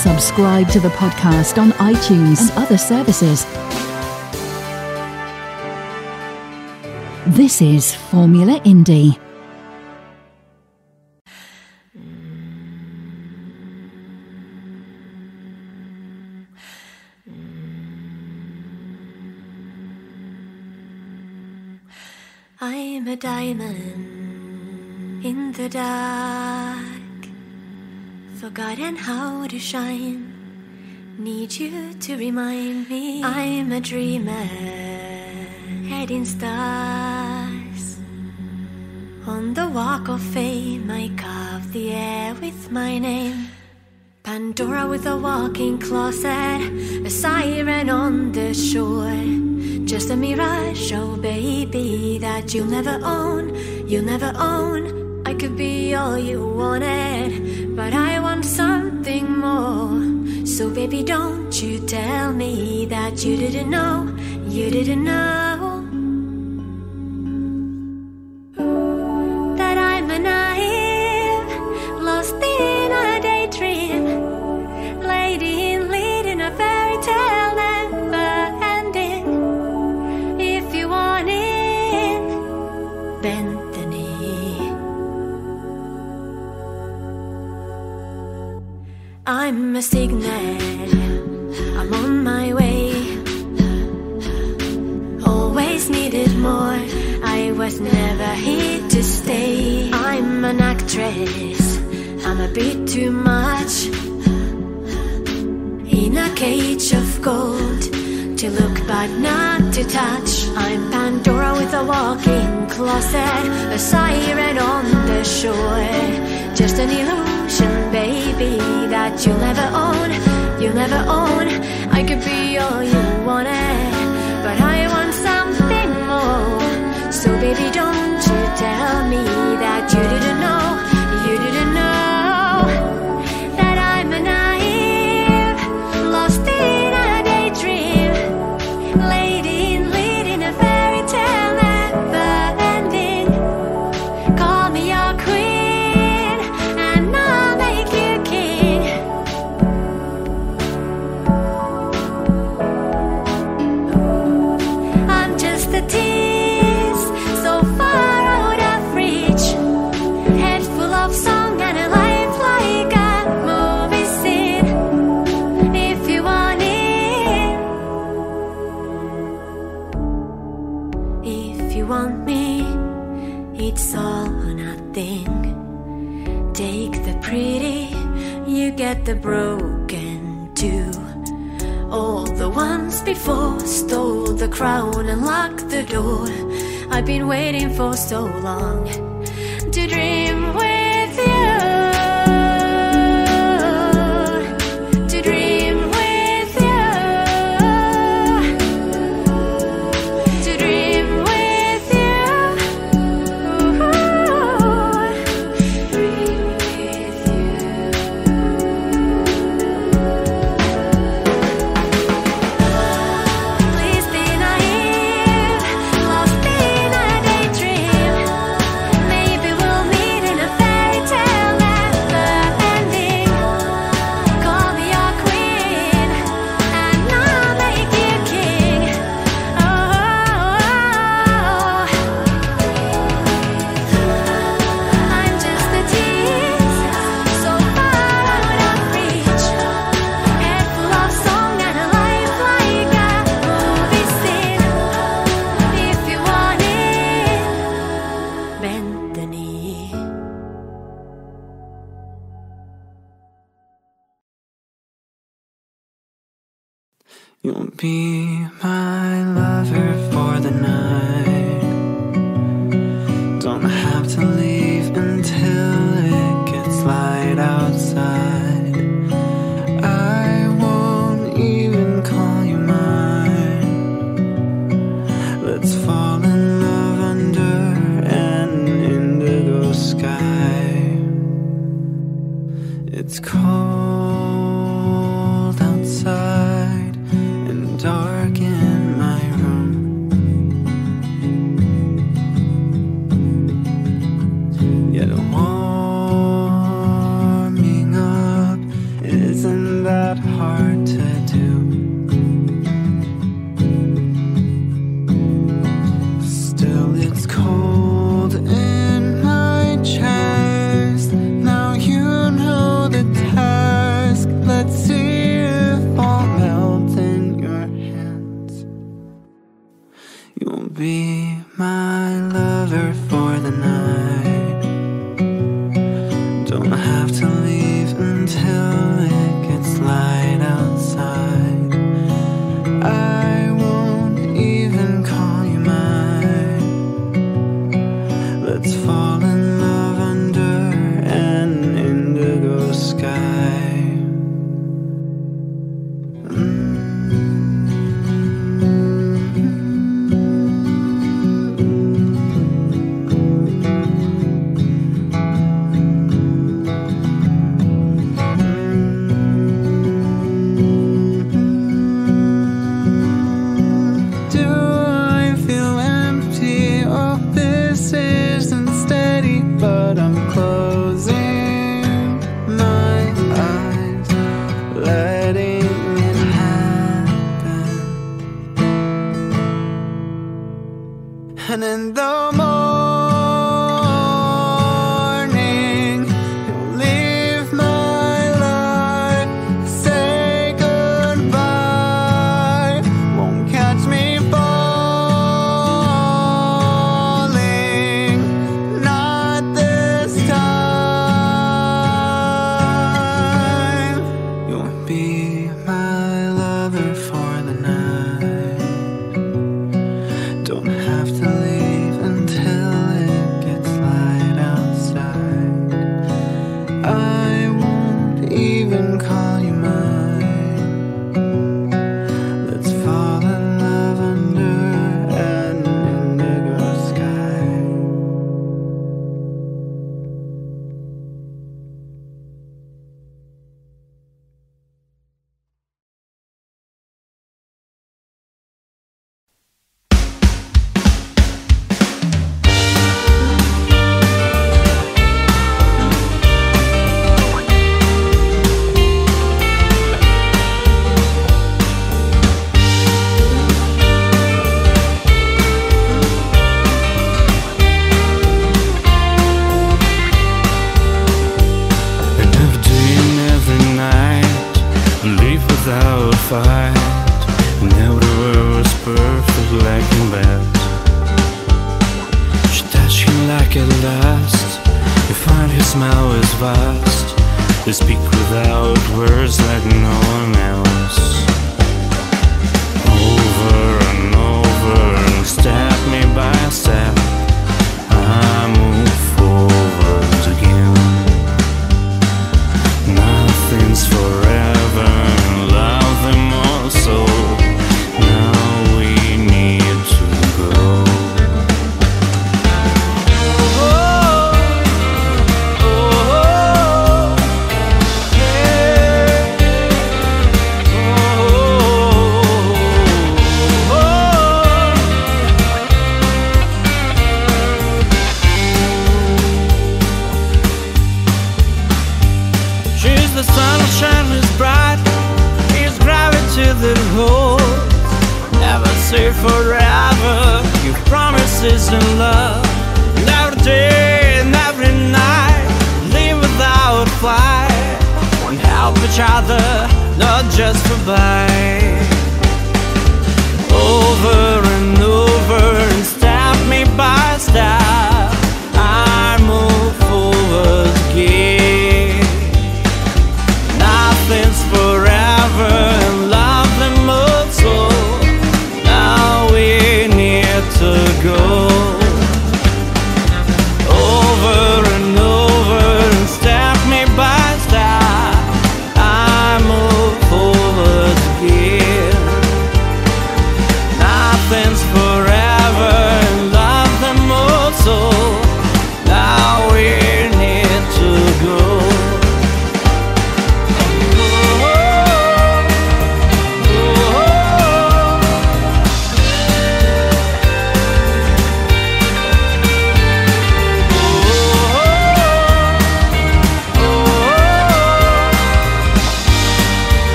Subscribe to the podcast on iTunes and other services. This is Formula Indie. I'm a diamond in the dark, forgotten how to shine. Need you to remind me I'm a dreamer, heading stars. On the walk of fame, I carve the air with my name. Pandora with a walk-in closet, a siren on the shore. Just a mirage, oh baby, that you'll never own, you'll never own. I could be all you wanted, but I want something more. So baby, don't you tell me that you didn't know, you didn't know. That I'm a naive, lost in I'm a signet, I'm on my way. Always needed more, I was never here to stay. I'm an actress, I'm a bit too much. In a cage of gold, to look but not to touch. I'm Pandora with a walk-in closet, a siren on the shore. Just an illusion, baby, that you'll never own, you'll never own. I could be all you wanted, but I want something more. So baby, don't you tell me that you didn't know, you didn't the broken too. All the ones before stole the crown and locked the door. I've been waiting for so long to dream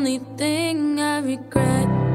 Only thing I regret.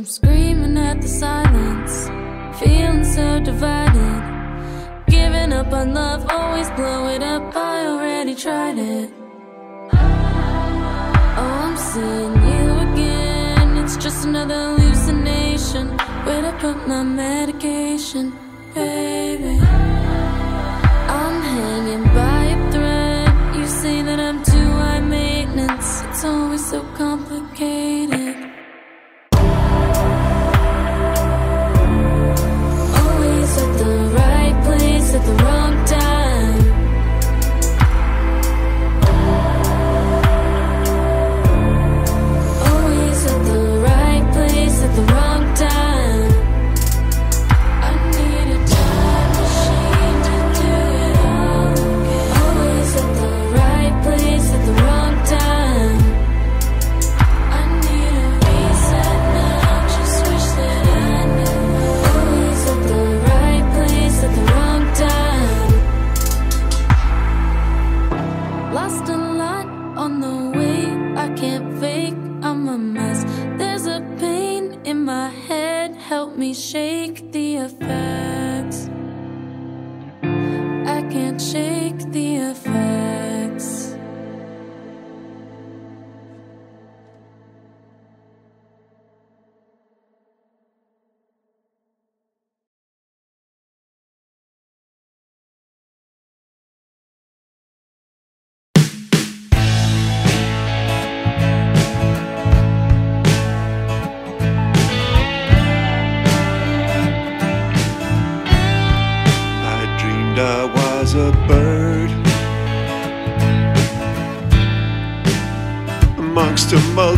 I'm screaming at the silence, feeling so divided. Giving up on love, always blow it up. I already tried it. Oh, I'm seeing you again. It's just another hallucination. Where to put my medication, baby? I'm hanging by a thread. You say that I'm too high maintenance. It's always so complicated. The wrong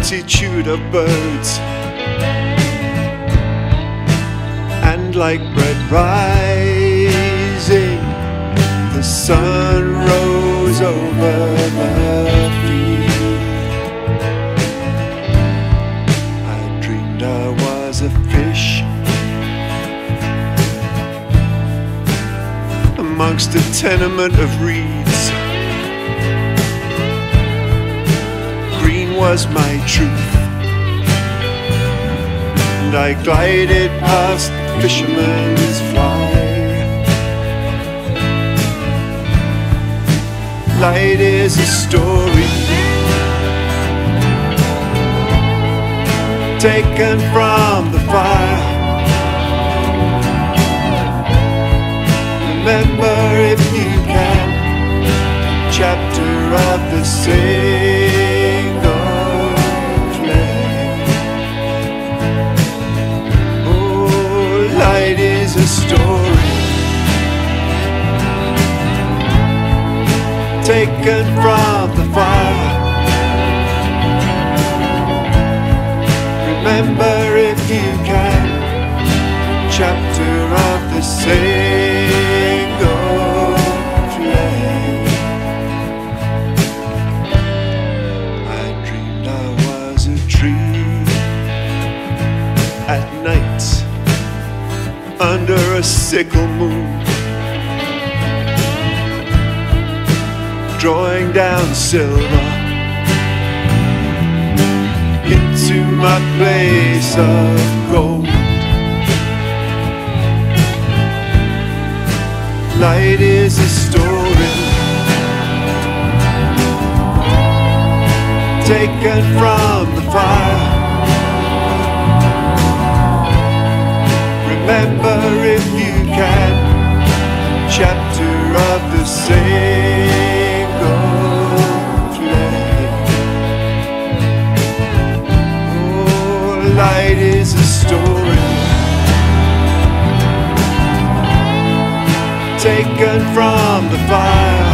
multitude of birds, and like bread rising, the sun rose over the field. I dreamed I was a fish. amongst a tenement of reeds. Was my truth, and I glided past fishermen's fly. Light is a story taken from the fire. remember if you can chapter of the single story. Taken from the fire. Remember if you can. Chapter of the single sickle moon drawing down silver into my place of gold. Light is a story taken from the fire. Remember single flame. Oh, light is a story taken from the fire.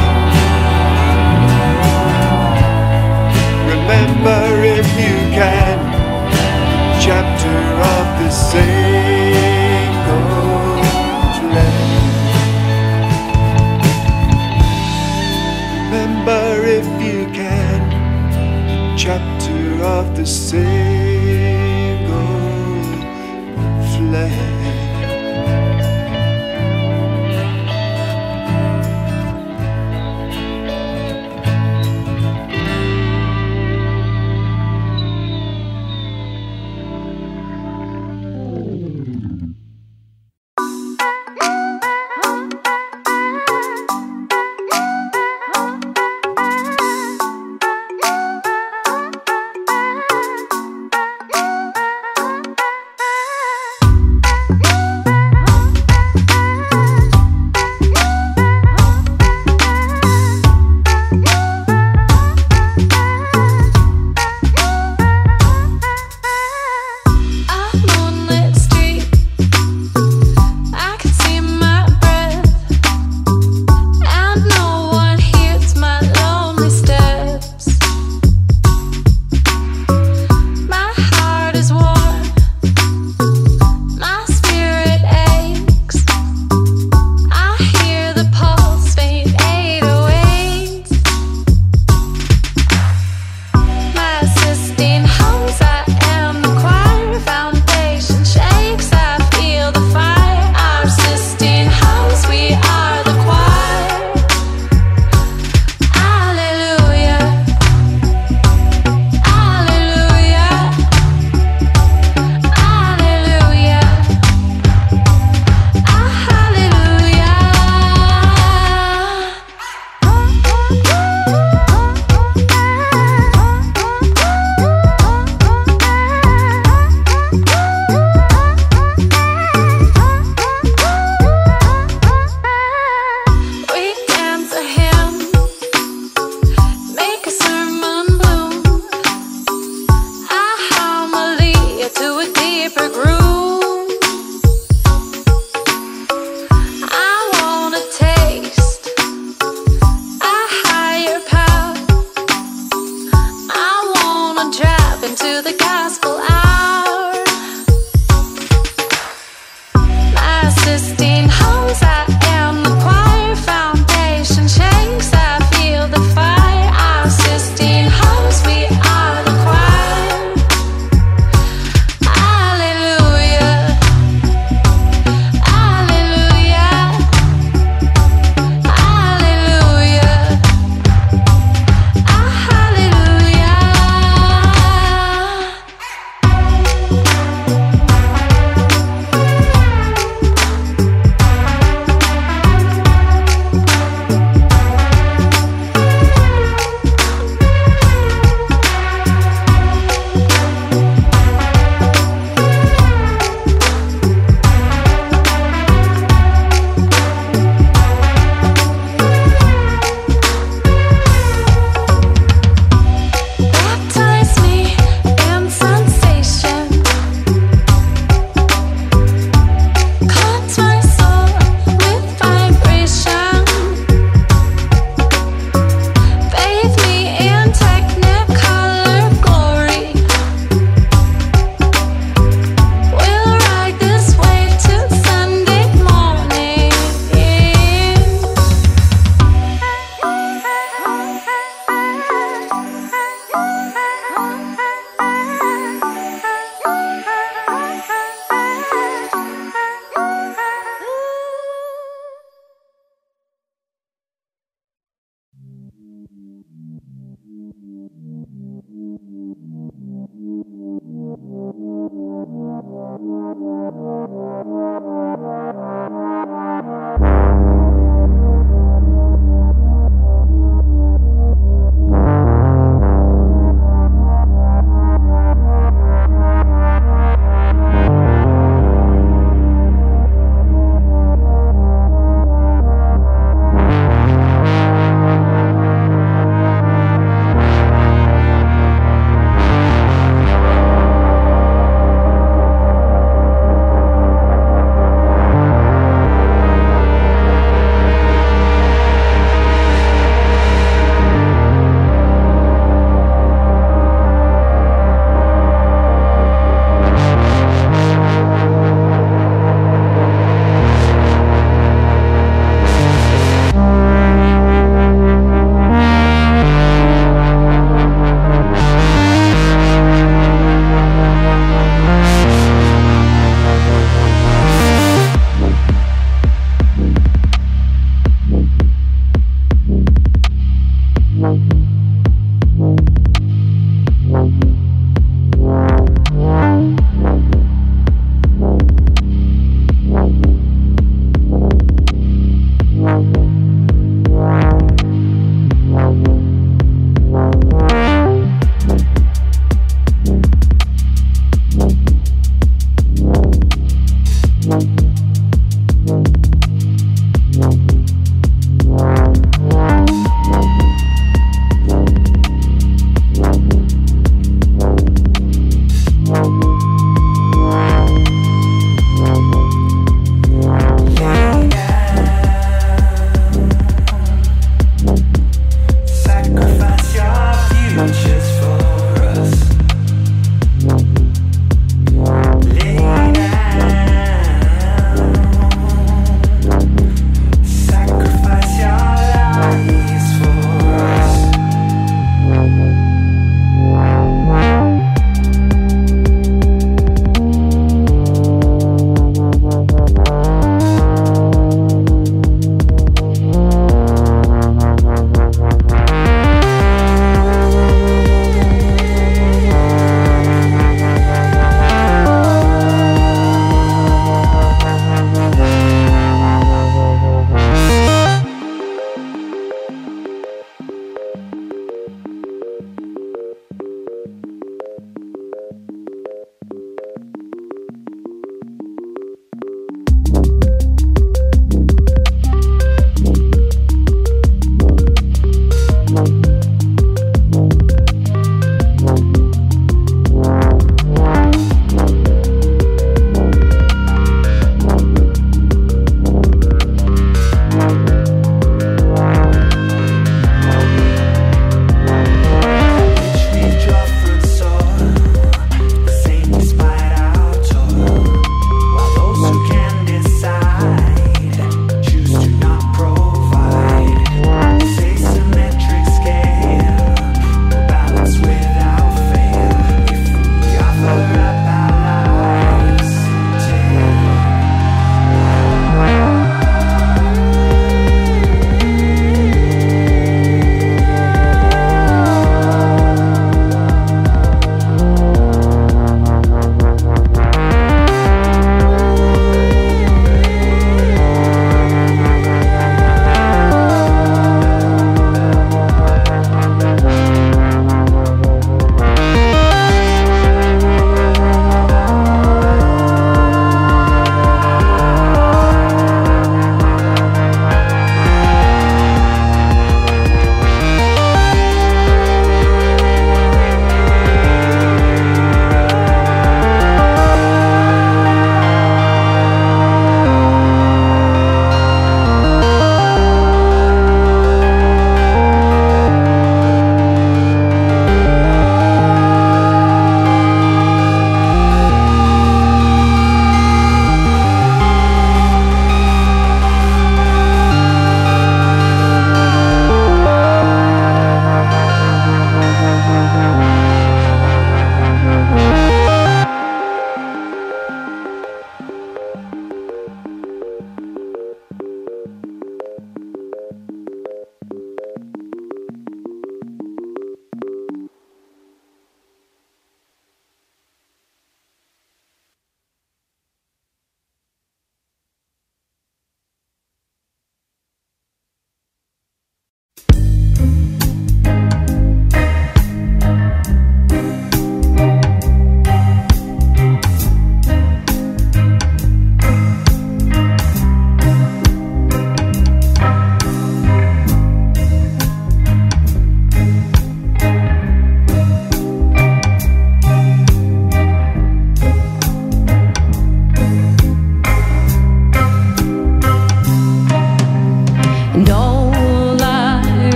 Remember if you can, ser.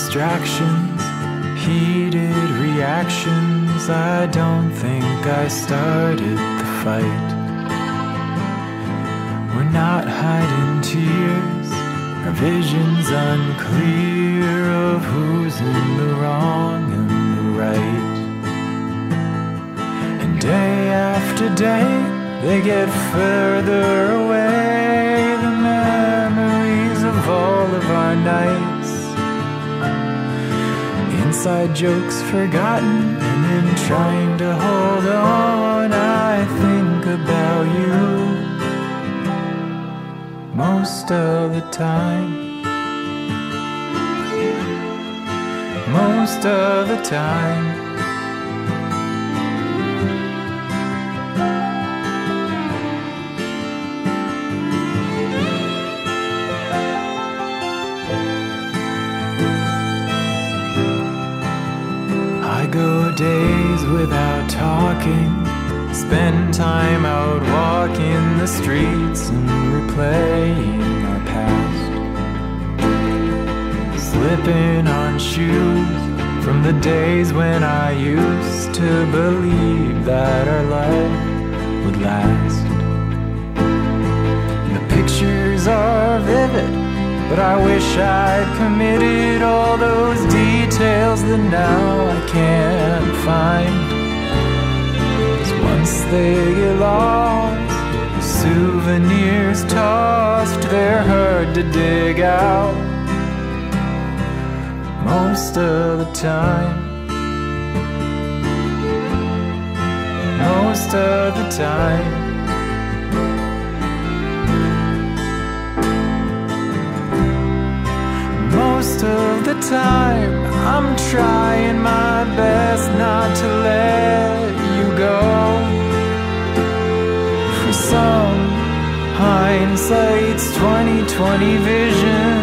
Distractions, heated reactions. I don't think I started spend time out walking the streets and replaying our past. Slipping on shoes from the days when I used to believe that our love would last. The pictures are vivid, but I wish I'd committed all those details that now I can't find. Once they get lost, souvenirs tossed, they're hard to dig out. Most of the time. Most of the time. Most of the time, I'm trying my best not to let you go. For some, hindsight's 2020 vision,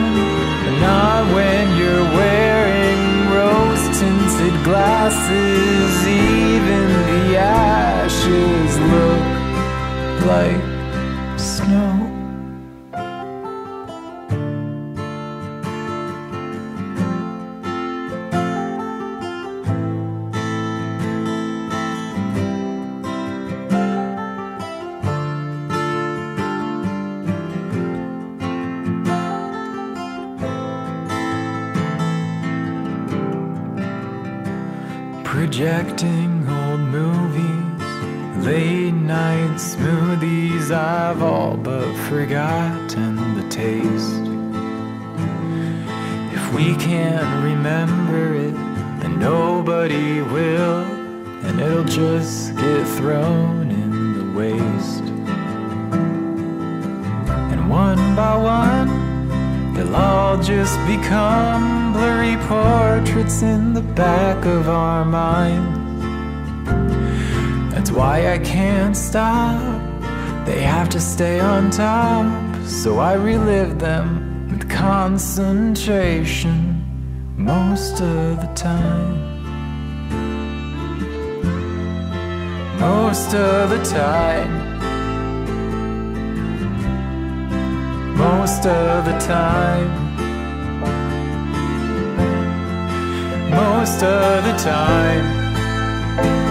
but not when you're wearing rose tinted glasses. Even the ashes look like stop. They have to stay on top, so I relive them with concentration most of the time. Most of the time. most of the time. Most of the time.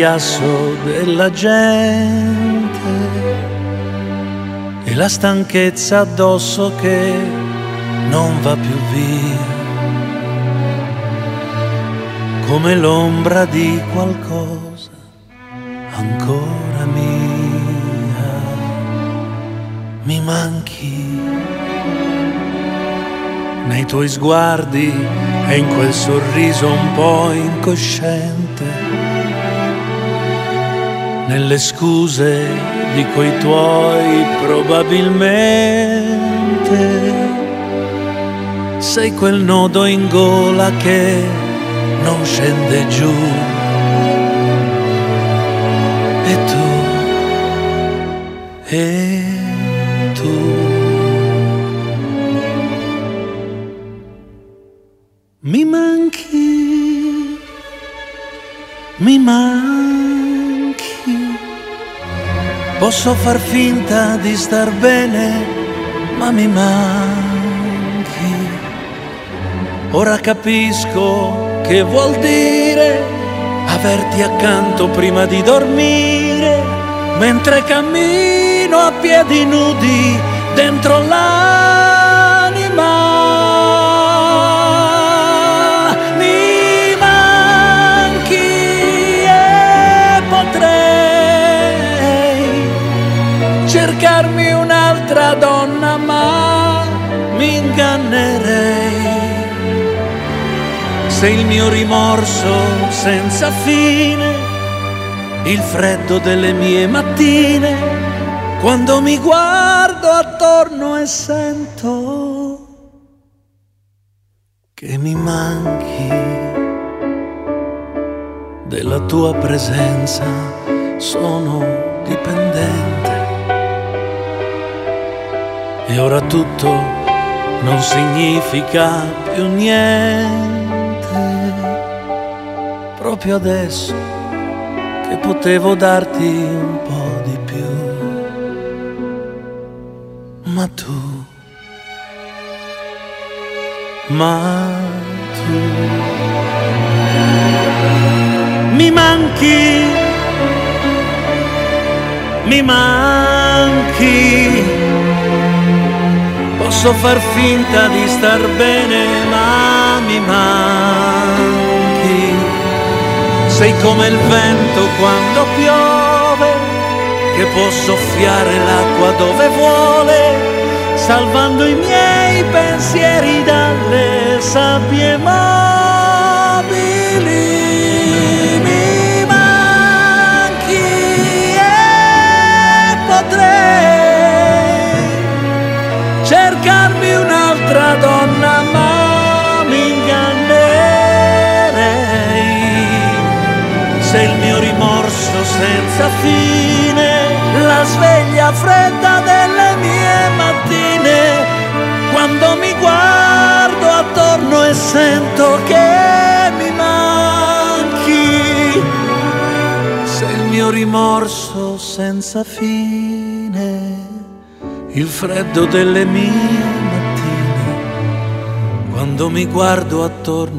chiasso della gente e la stanchezza addosso che non va più via, come l'ombra di qualcosa ancora mia. Mi manchi nei tuoi sguardi e in quel sorriso un po' incosciente nelle scuse di quei tuoi probabilmente. Sei quel nodo in gola che non scende giù. E tu, Posso far finta di star bene, ma mi manchi. Ora capisco che vuol dire averti accanto prima di dormire, mentre cammino a piedi nudi dentro l'anima. Se il mio rimorso senza fine, il freddo delle mie mattine, quando mi guardo attorno e sento che mi manchi della tua presenza, sono dipendente. E ora tutto non significa più niente proprio adesso che potevo darti un po' di più. Ma tu, ma tu mi manchi, mi manchi. Posso far finta di star bene, ma mi manchi sei come il vento quando piove, che può soffiare l'acqua dove vuole, salvando i miei pensieri dalle sabbie mobili. Mi manchi e potrei cercarmi un'altra donna, senza fine, la sveglia fredda delle mie mattine, quando mi guardo attorno e sento che mi manchi, se il mio rimorso senza fine, il freddo delle mie mattine, quando mi guardo attorno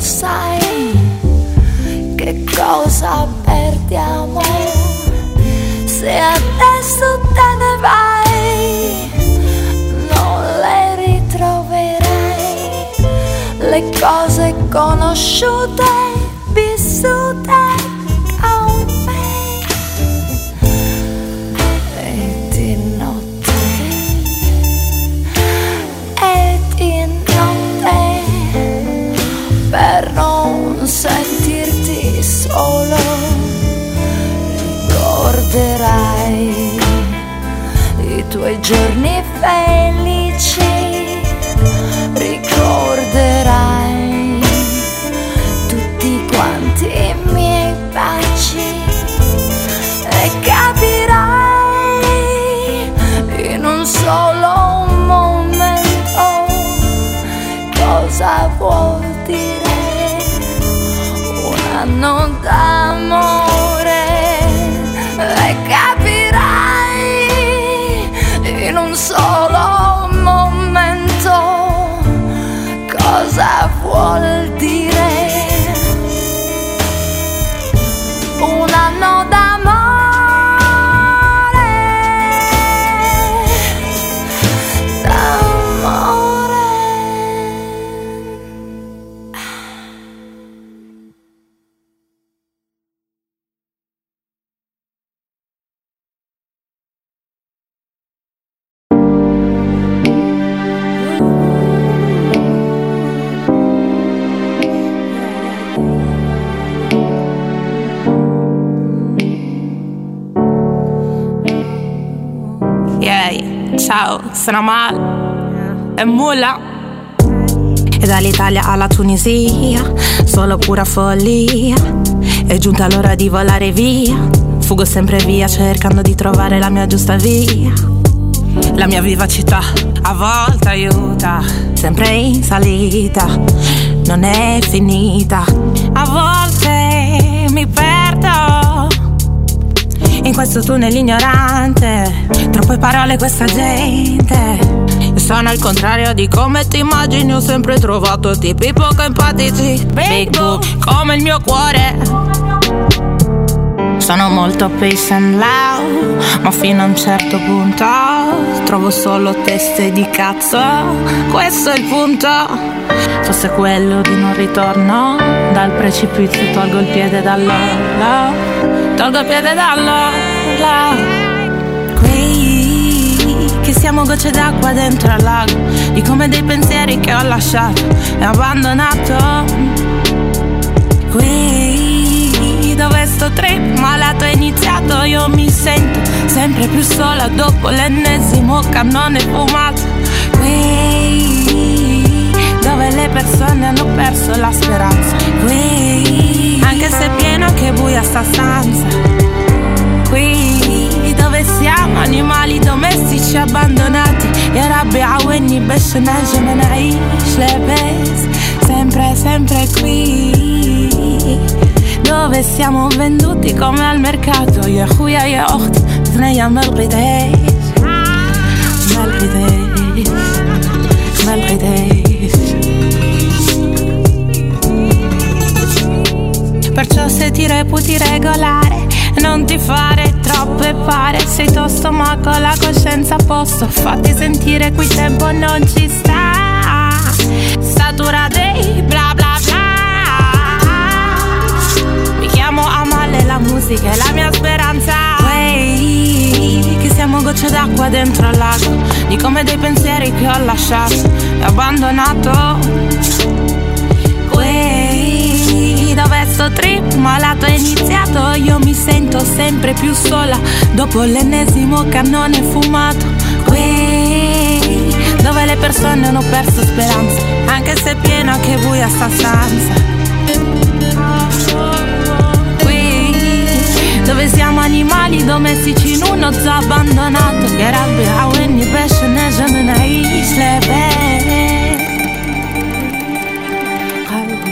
sai che cosa perdiamo. Se adesso te ne vai non le ritroverai. Le cose conosciute solo ricorderai i tuoi giorni felici cosa e Mula. E dall'Italia alla Tunisia, solo pura follia. È giunta l'ora di volare via. Fugo sempre via cercando di trovare la mia giusta via. La mia vivacità a volte aiuta, sempre in salita, non è finita. A volte in questo tunnel ignorante. Troppe parole questa gente. Io sono il contrario di come ti immagini. Ho sempre trovato tipi poco empatici. Big boo, come il mio cuore. Sono molto peace and loud, ma fino a un certo punto trovo solo teste di cazzo. Questo è il punto. Fosse quello di non ritorno, dal precipizio tolgo il piede dall'ola. Tolgo il piede dall'ola. Qui che siamo gocce d'acqua dentro al lago, di come dei pensieri che ho lasciato e abbandonato. Qui dove sto trip malato è iniziato Io mi sento sempre più sola dopo l'ennesimo cannone fumato. Qui dove le persone hanno perso la speranza? Qui anche se è piena che buia sta stanza. Qui dove siamo animali domestici abbandonati E arrabbiamo e ni bescenage me Sempre sempre qui dove siamo venduti come al mercato يا خويا يا أخت ثنيا ما لقيتهاش ما لقيتهاش ما لقيتهاش Perciò se ti reputi regolare non ti fare troppe pare Sei tosto ma con la coscienza a posto Fatti sentire qui tempo non ci sta Statura dei bla bla Siamo a male la musica è la mia speranza. Wey, che siamo gocce d'acqua dentro al lago Di come dei pensieri che ho lasciato e abbandonato. Dove sto trip malato è iniziato Io mi sento sempre più sola Dopo l'ennesimo cannone fumato. Wey, dove le persone hanno perso speranza Anche se è piena che buia sta stanza. animali domestici in un ozzo abbandonato Che rabbia ha ogni pesce ne gemme na isle Qalbi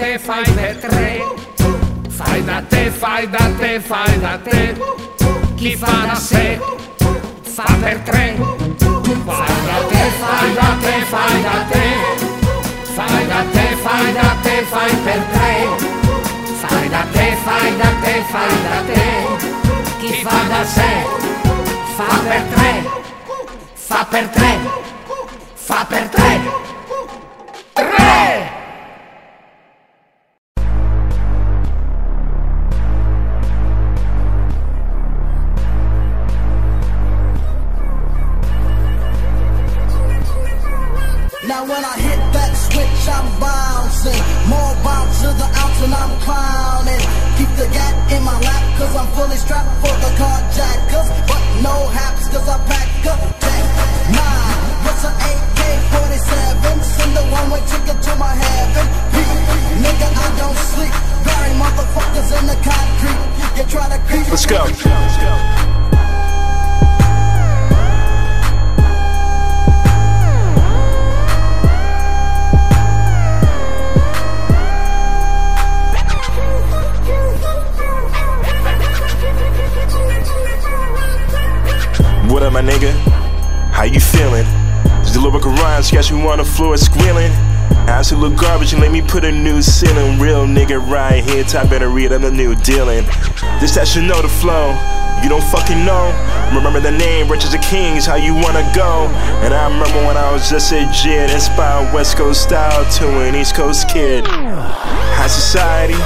te, fai per tre. Fai da te, fai da te, fai da te. Chi fa da sé, fa per tre. Fai da te, fai da te, fai da te. Fai da te, fai da te, fai per tre. Fai da te, fai da te, fai da te. Chi fa da sé, fa per tre. Fa per tre. Fa per tre. Look garbage and let me put a new ceiling. Real nigga right here, top better read, I'm the new dealing. This that should know the flow. You don't fucking know. Remember the name, Riches of Kings, how you wanna go. And I remember when I was just a jit, inspired West Coast style to an East Coast kid. High society,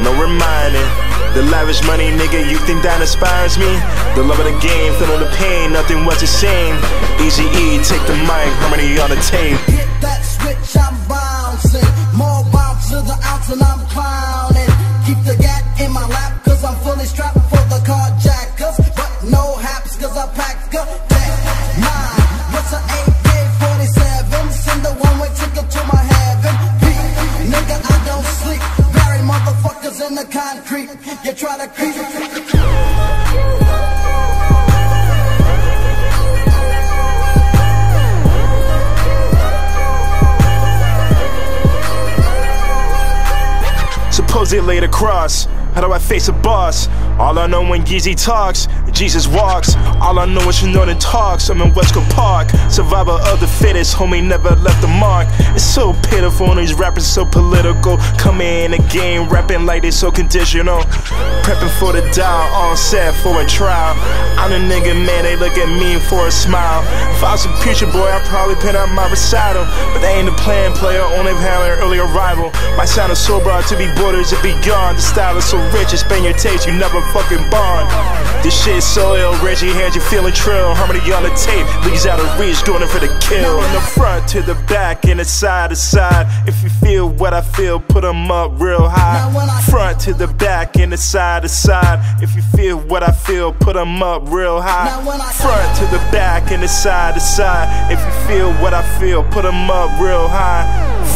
no reminding. The lavish money, nigga, you think that inspires me? The love of the game, feeling the pain, nothing was the same. Easy E, take the mic, harmony on the tape. Lindsay laid across. How do I face a boss? All I know when Yeezy talks, Jesus walks. All I know is you know the talks. I'm in Westcott Park, survivor of the fittest. Homie never left the mark. It's so pitiful, and these rappers so political. Come in the game rapping like they so conditional. Prepping for the dial, all set for a trial. I'm the nigga, man, they look at me for a smile. If I was a preacher boy, I'd probably pin out my recital. But they ain't the plan player, only had an early arrival. My sound is so broad to be borders, it be gone. The style is so rich, it's been your taste, you never fucking bond. This shit is so ill, Reggie hands you feeling trill. Harmony on the tape, leaves out of reach, going in for the kill. From the front to the back and the side to side. If you feel what I feel, put 'em up real high. Front to the back and the side to side. If you feel what I feel, put 'em up real high. Front to the back and the side to side. If you feel what I feel, put 'em up real high.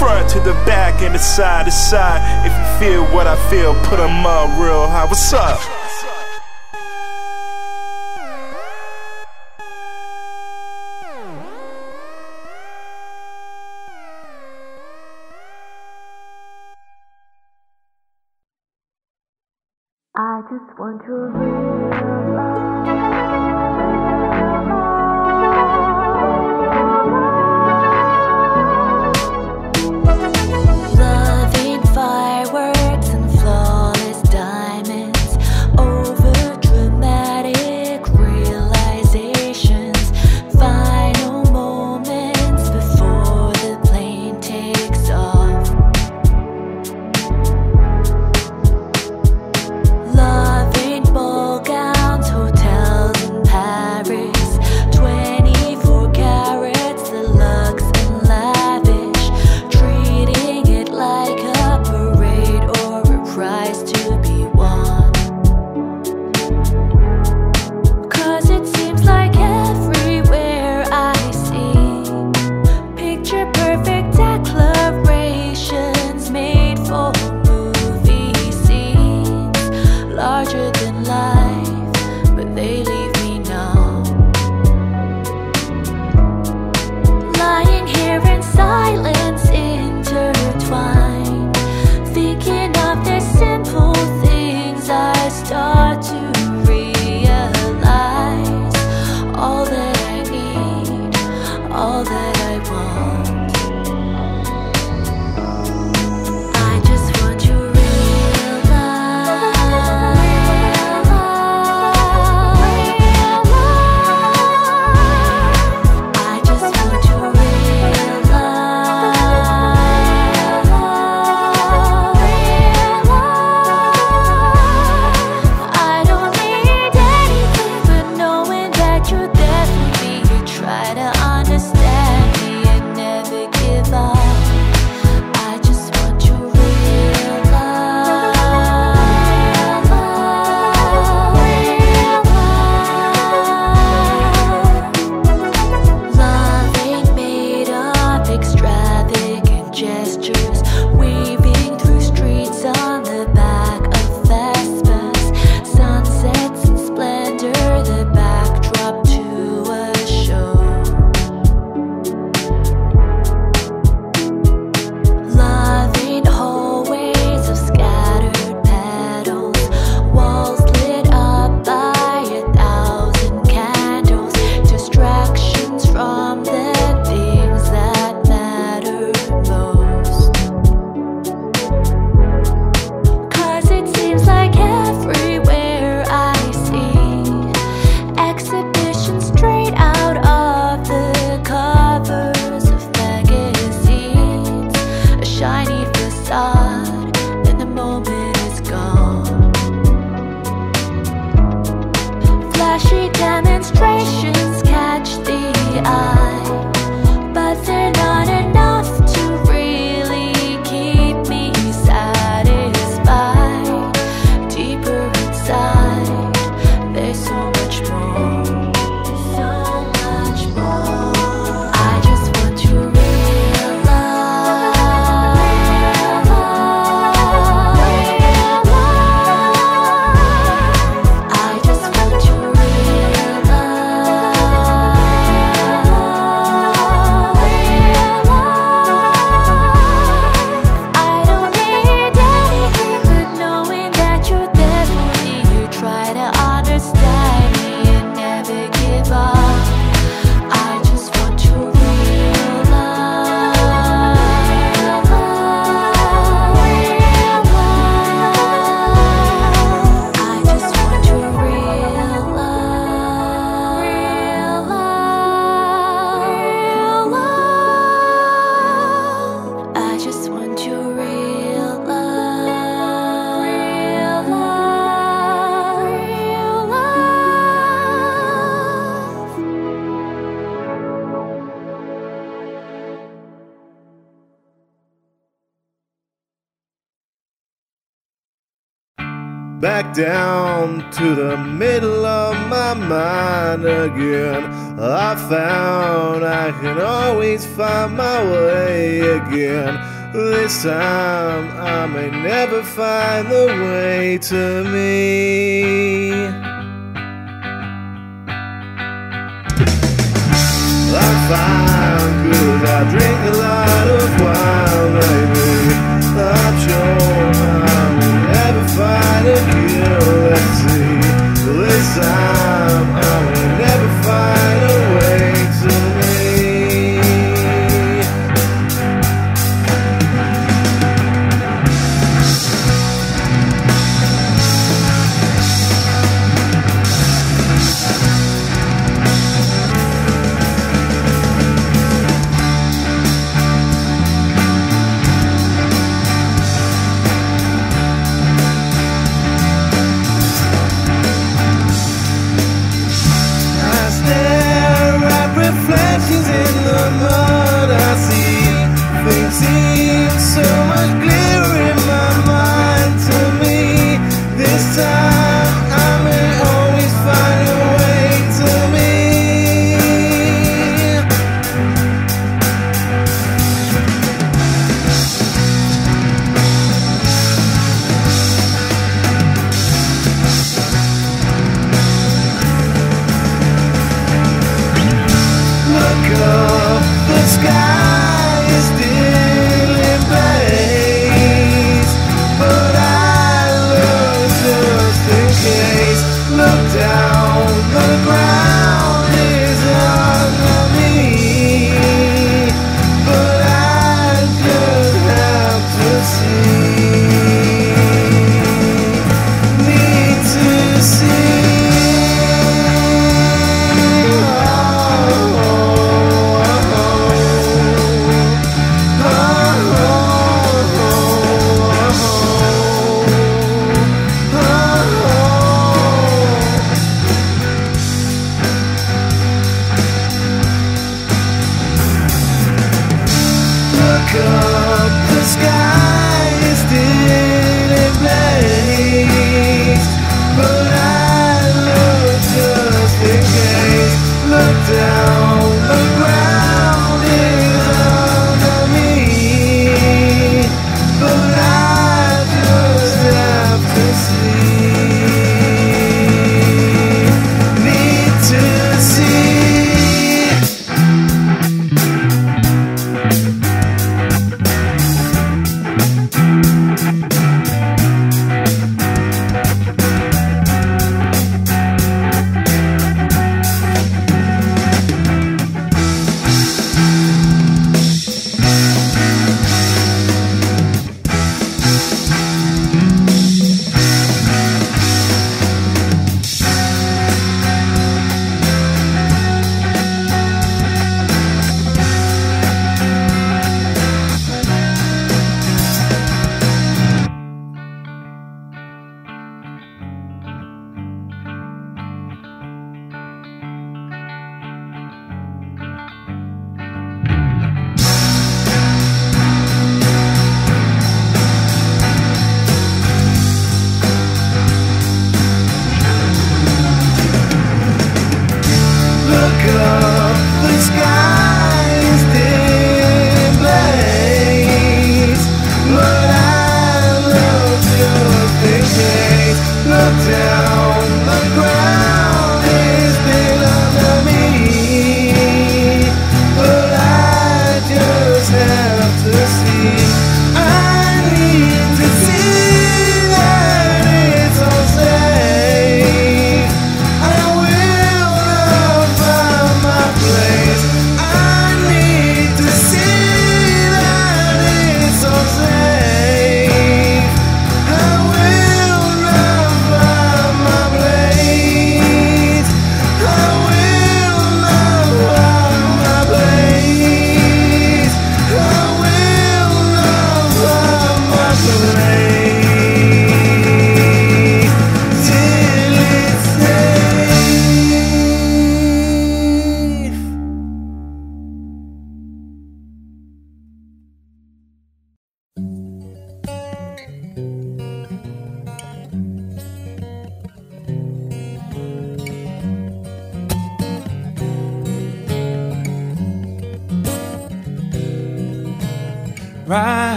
Front to the back and the side to side. If you feel what I feel, put 'em up real high. What's up? Just want to Loving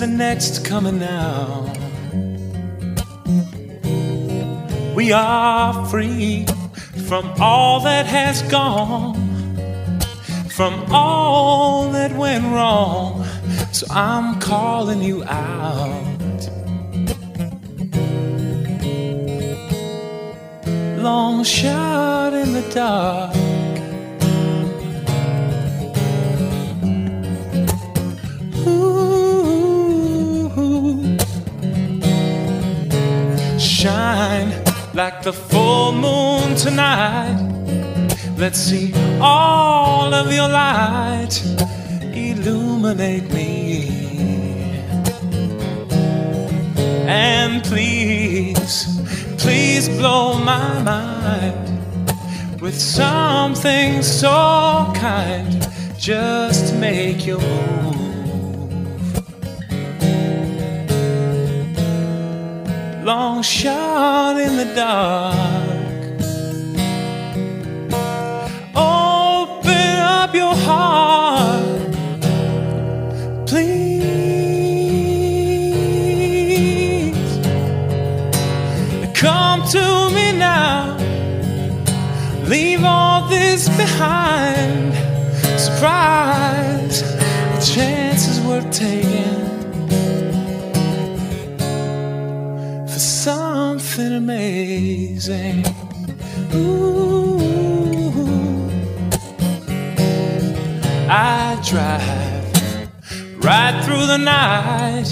the next coming now. We are free from all that has gone, from all that went wrong. So I'm calling you out. Long shot in the dark. Let's see all of your light illuminate me. And please, please blow my mind with something so kind. Just make your move. Long shot in the dark. The chances worth taking for something amazing. Ooh, I drive right through the night,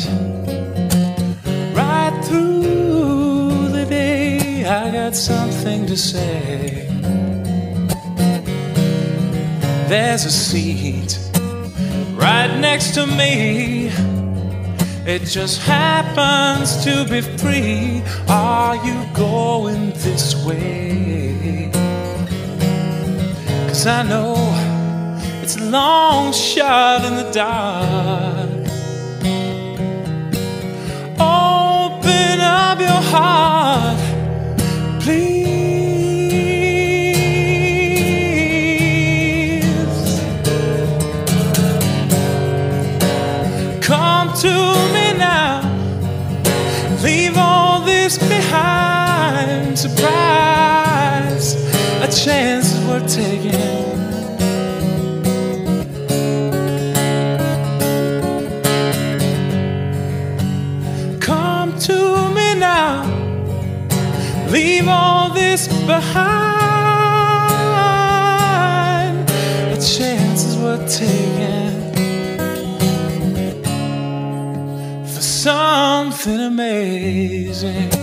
right through the day. I got something to say. There's a seat right next to me. It just happens to be free. Are you going this way? Cause I know it's a long shot in the dark. Open up your heart, please. This behind. Surprise, a chance worth taking. Come to me now. Leave all this behind. A chance worth taking for something amazing.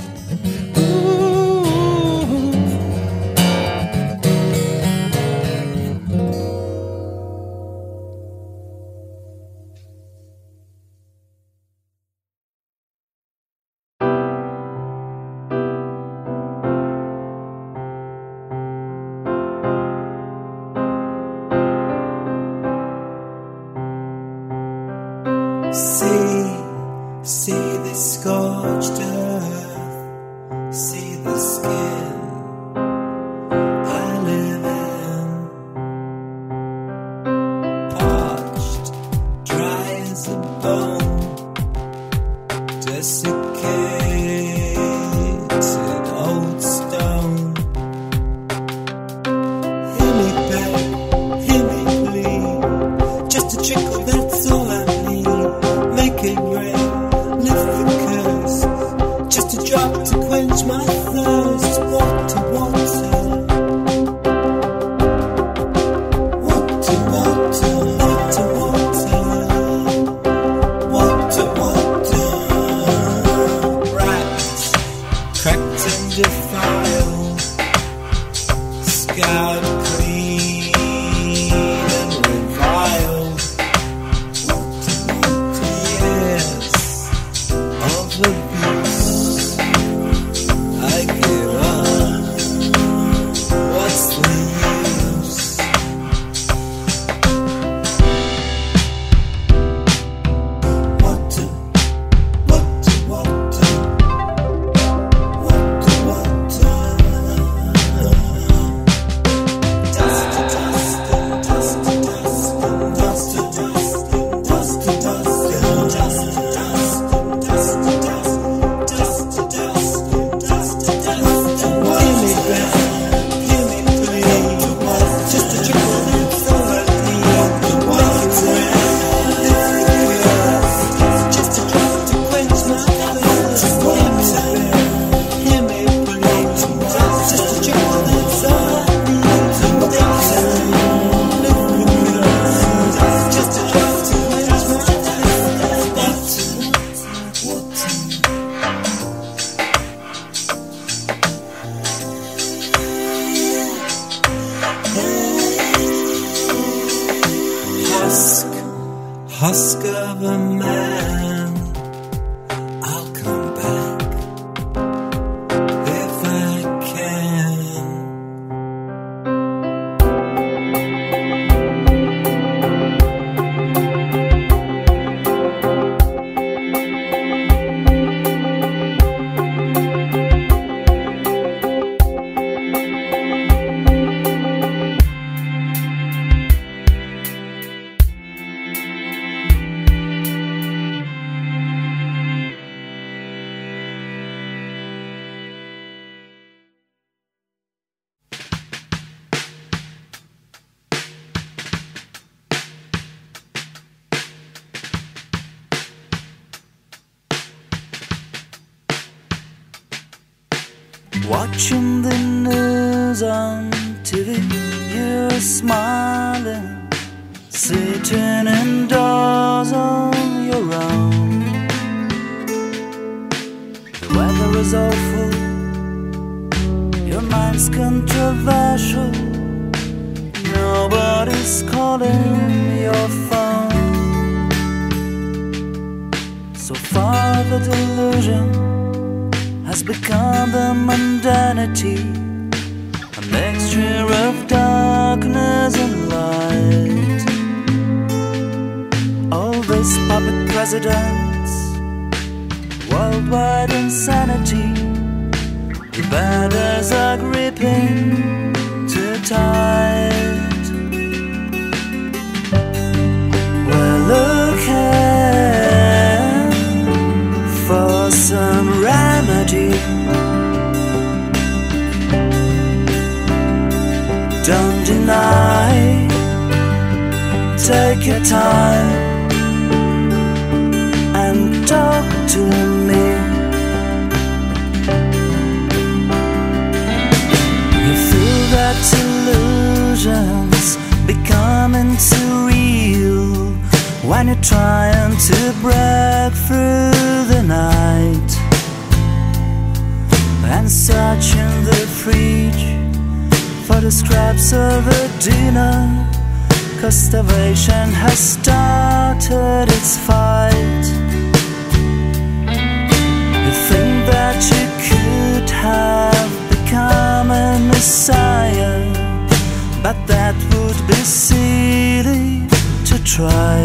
silly to try.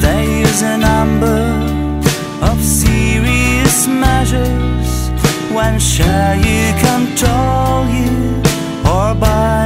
They use a number of serious measures when shall you control you or buy.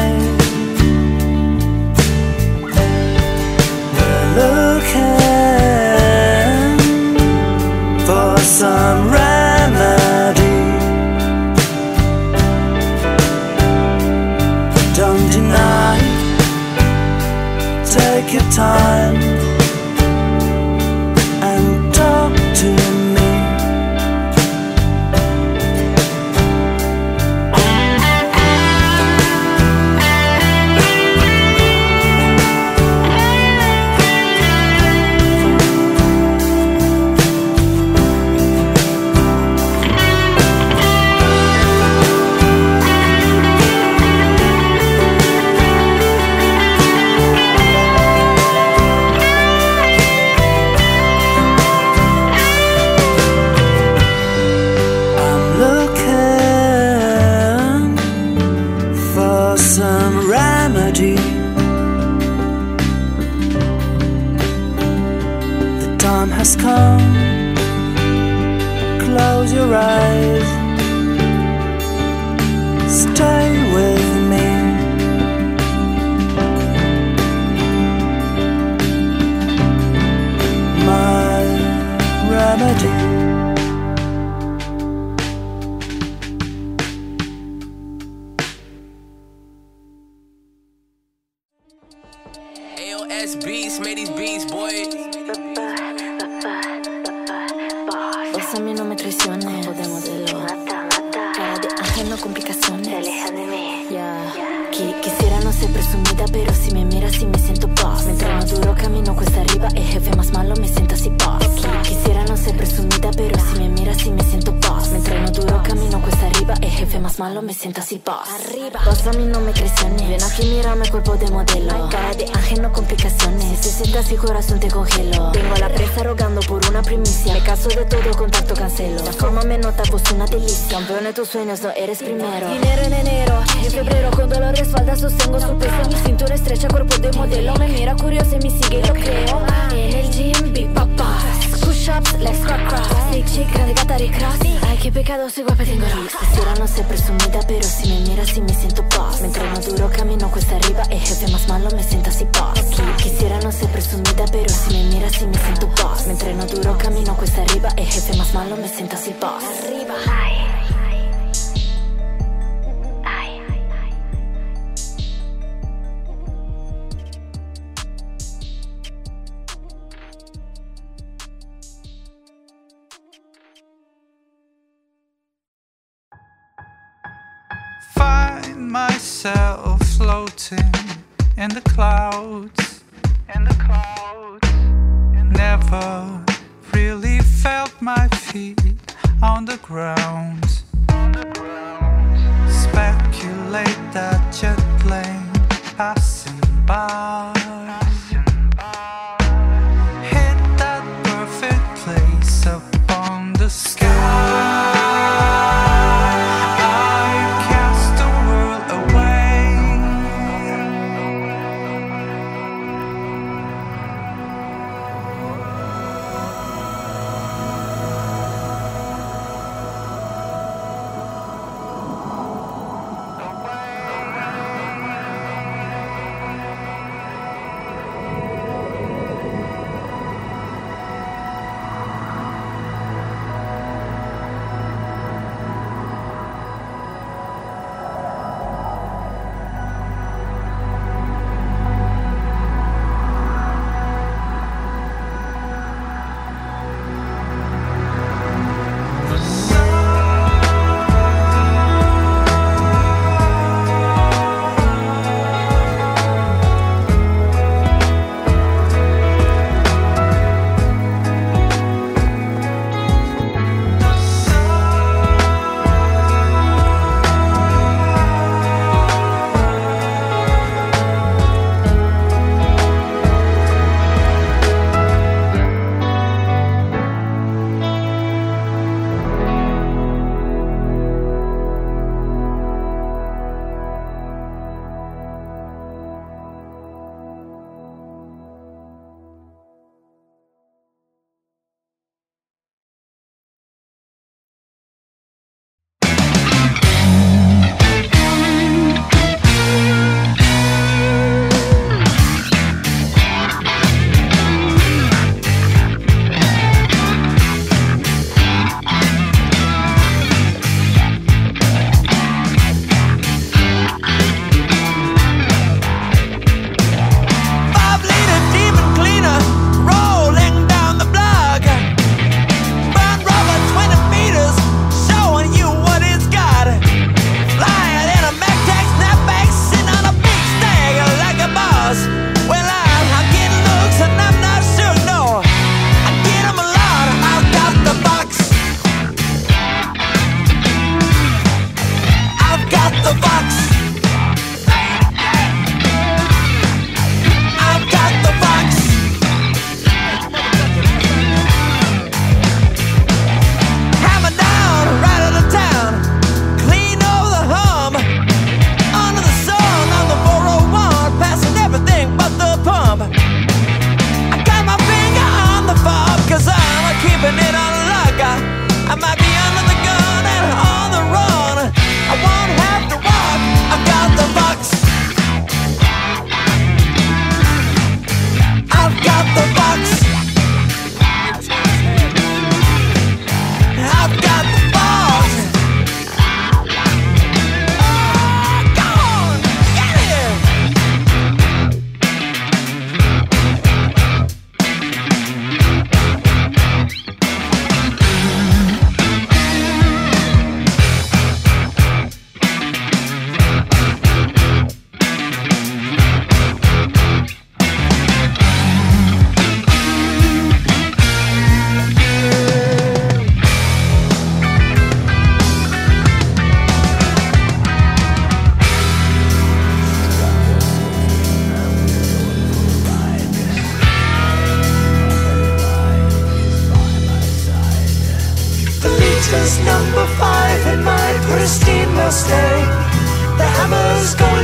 tus sueños no eres primero. Dinero en enero, en febrero con dolor de espalda sostengo su peso. Mi cintura estrecha, cuerpo de modelo. Me mira curioso y me sigue, yo creo. En el gym, big papa. Push-ups, legs, crop, crop. Big chick, grande gata de crack. Ay, qué pecado soy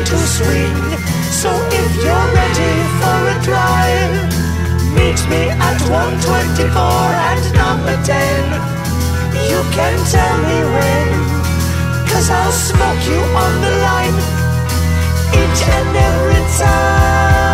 to swing. So if you're ready for a drive, meet me at 124 and number 10. You can tell me when, cause I'll smoke you on the line each and every time.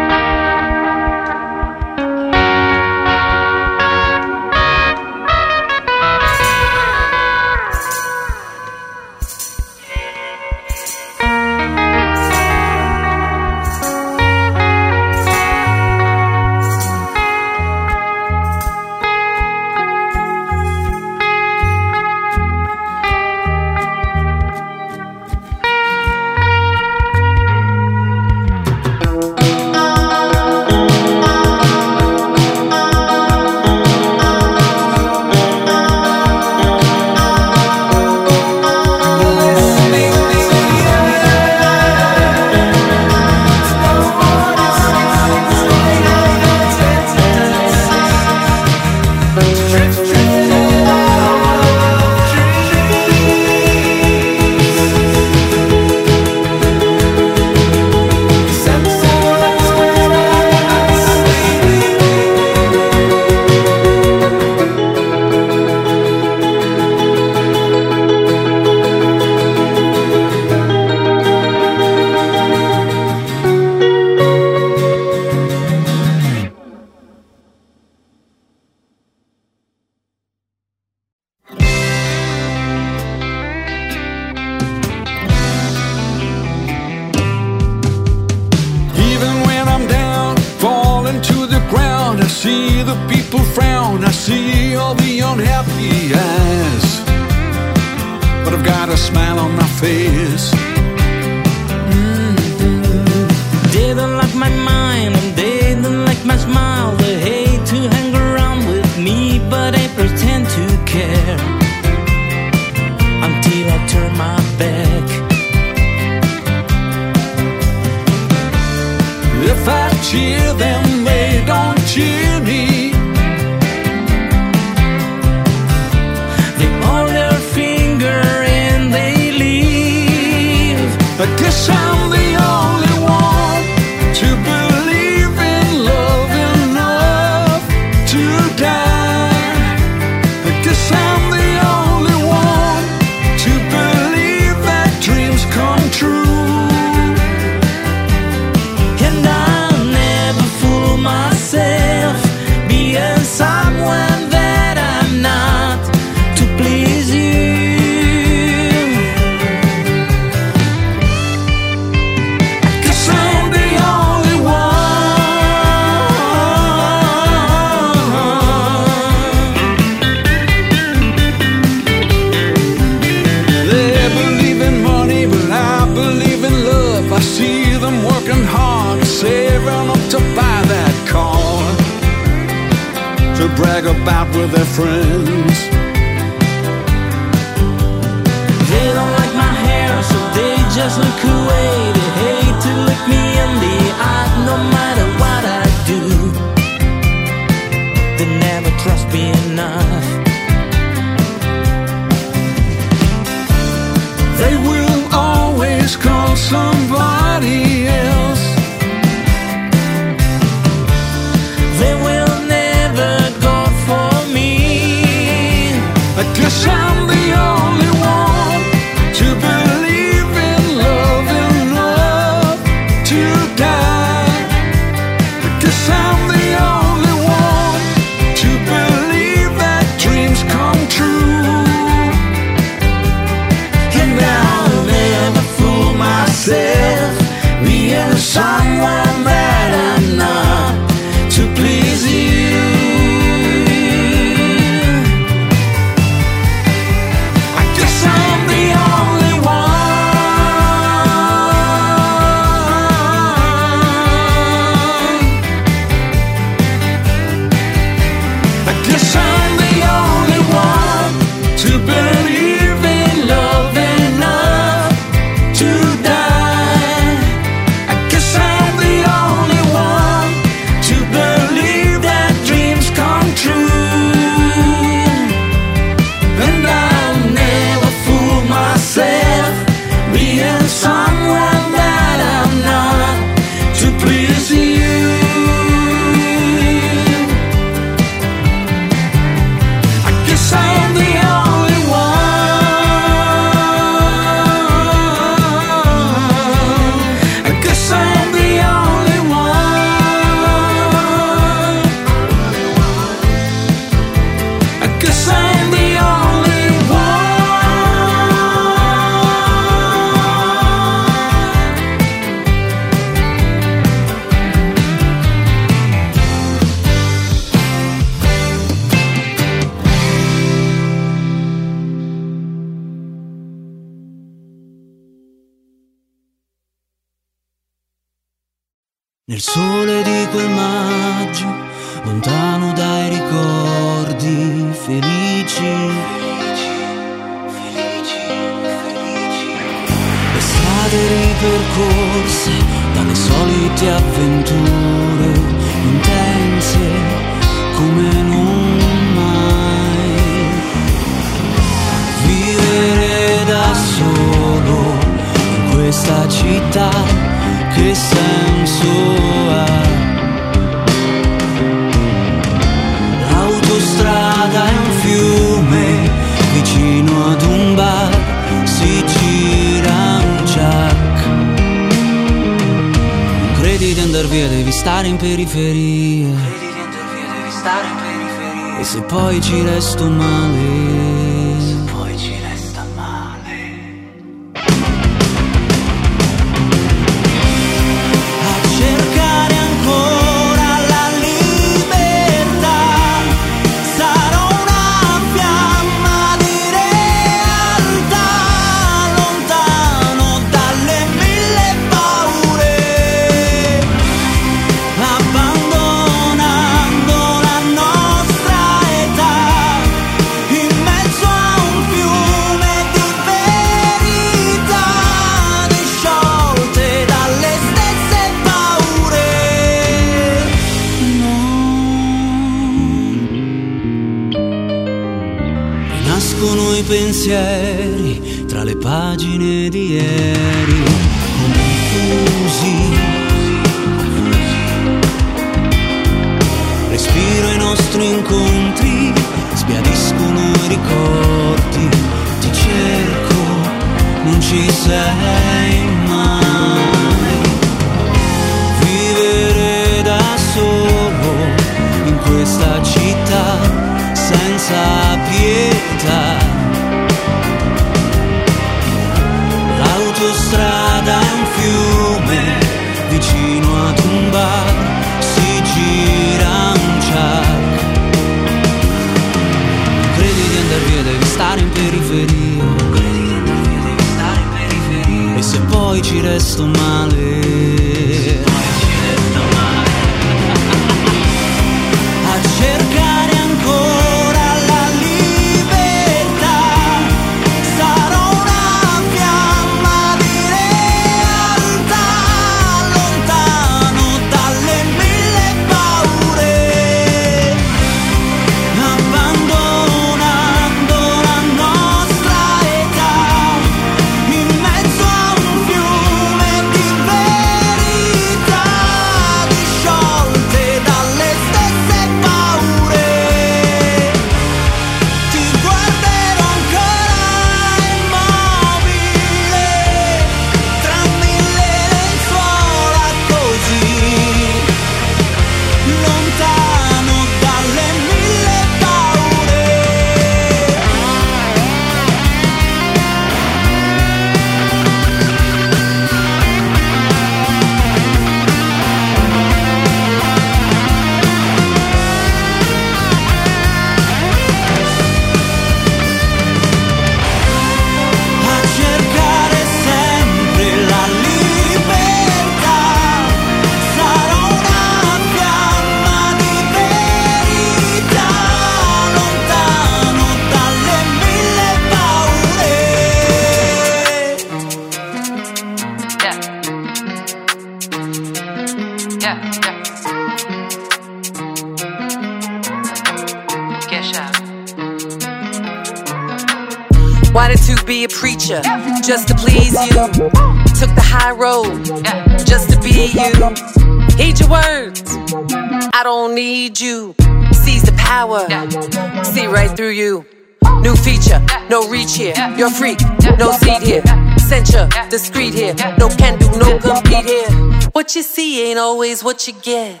You're freak, no seat here. Censure, discreet here. No can do, no compete here. What you see ain't always what you get.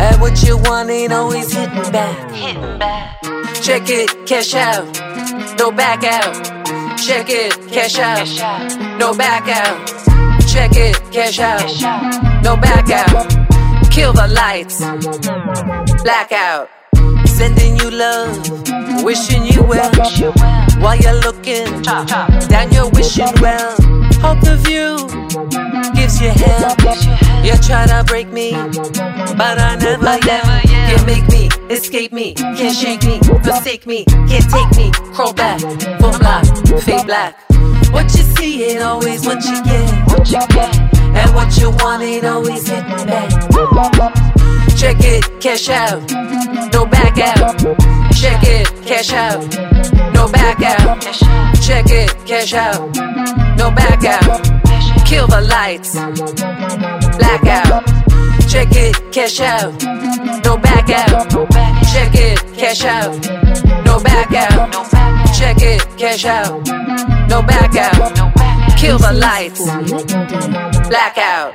And what you want ain't always hitting back. Check it, cash out. No back out. Check it, cash out. No back out. Check it, cash out. No back out. Kill the lights. Blackout. Sending you love. Wishing you well. While you're looking down, you're wishing well. Hope the view gives you hell. You try to break me, but I never yet. Can't make me, escape me, can't shake me, forsake me, can't take me, crawl back, full block, fade black. What you see ain't always what you get. What you get. And what you want ain't always hitting back. Check it, cash out, no back out. Check it, cash out, no back out. Check it, cash out, no back out. Kill the lights, blackout. Check it, cash out, no back out. Check it, cash out, no back out. Check it, cash out, no back out. Kill the lights, blackout.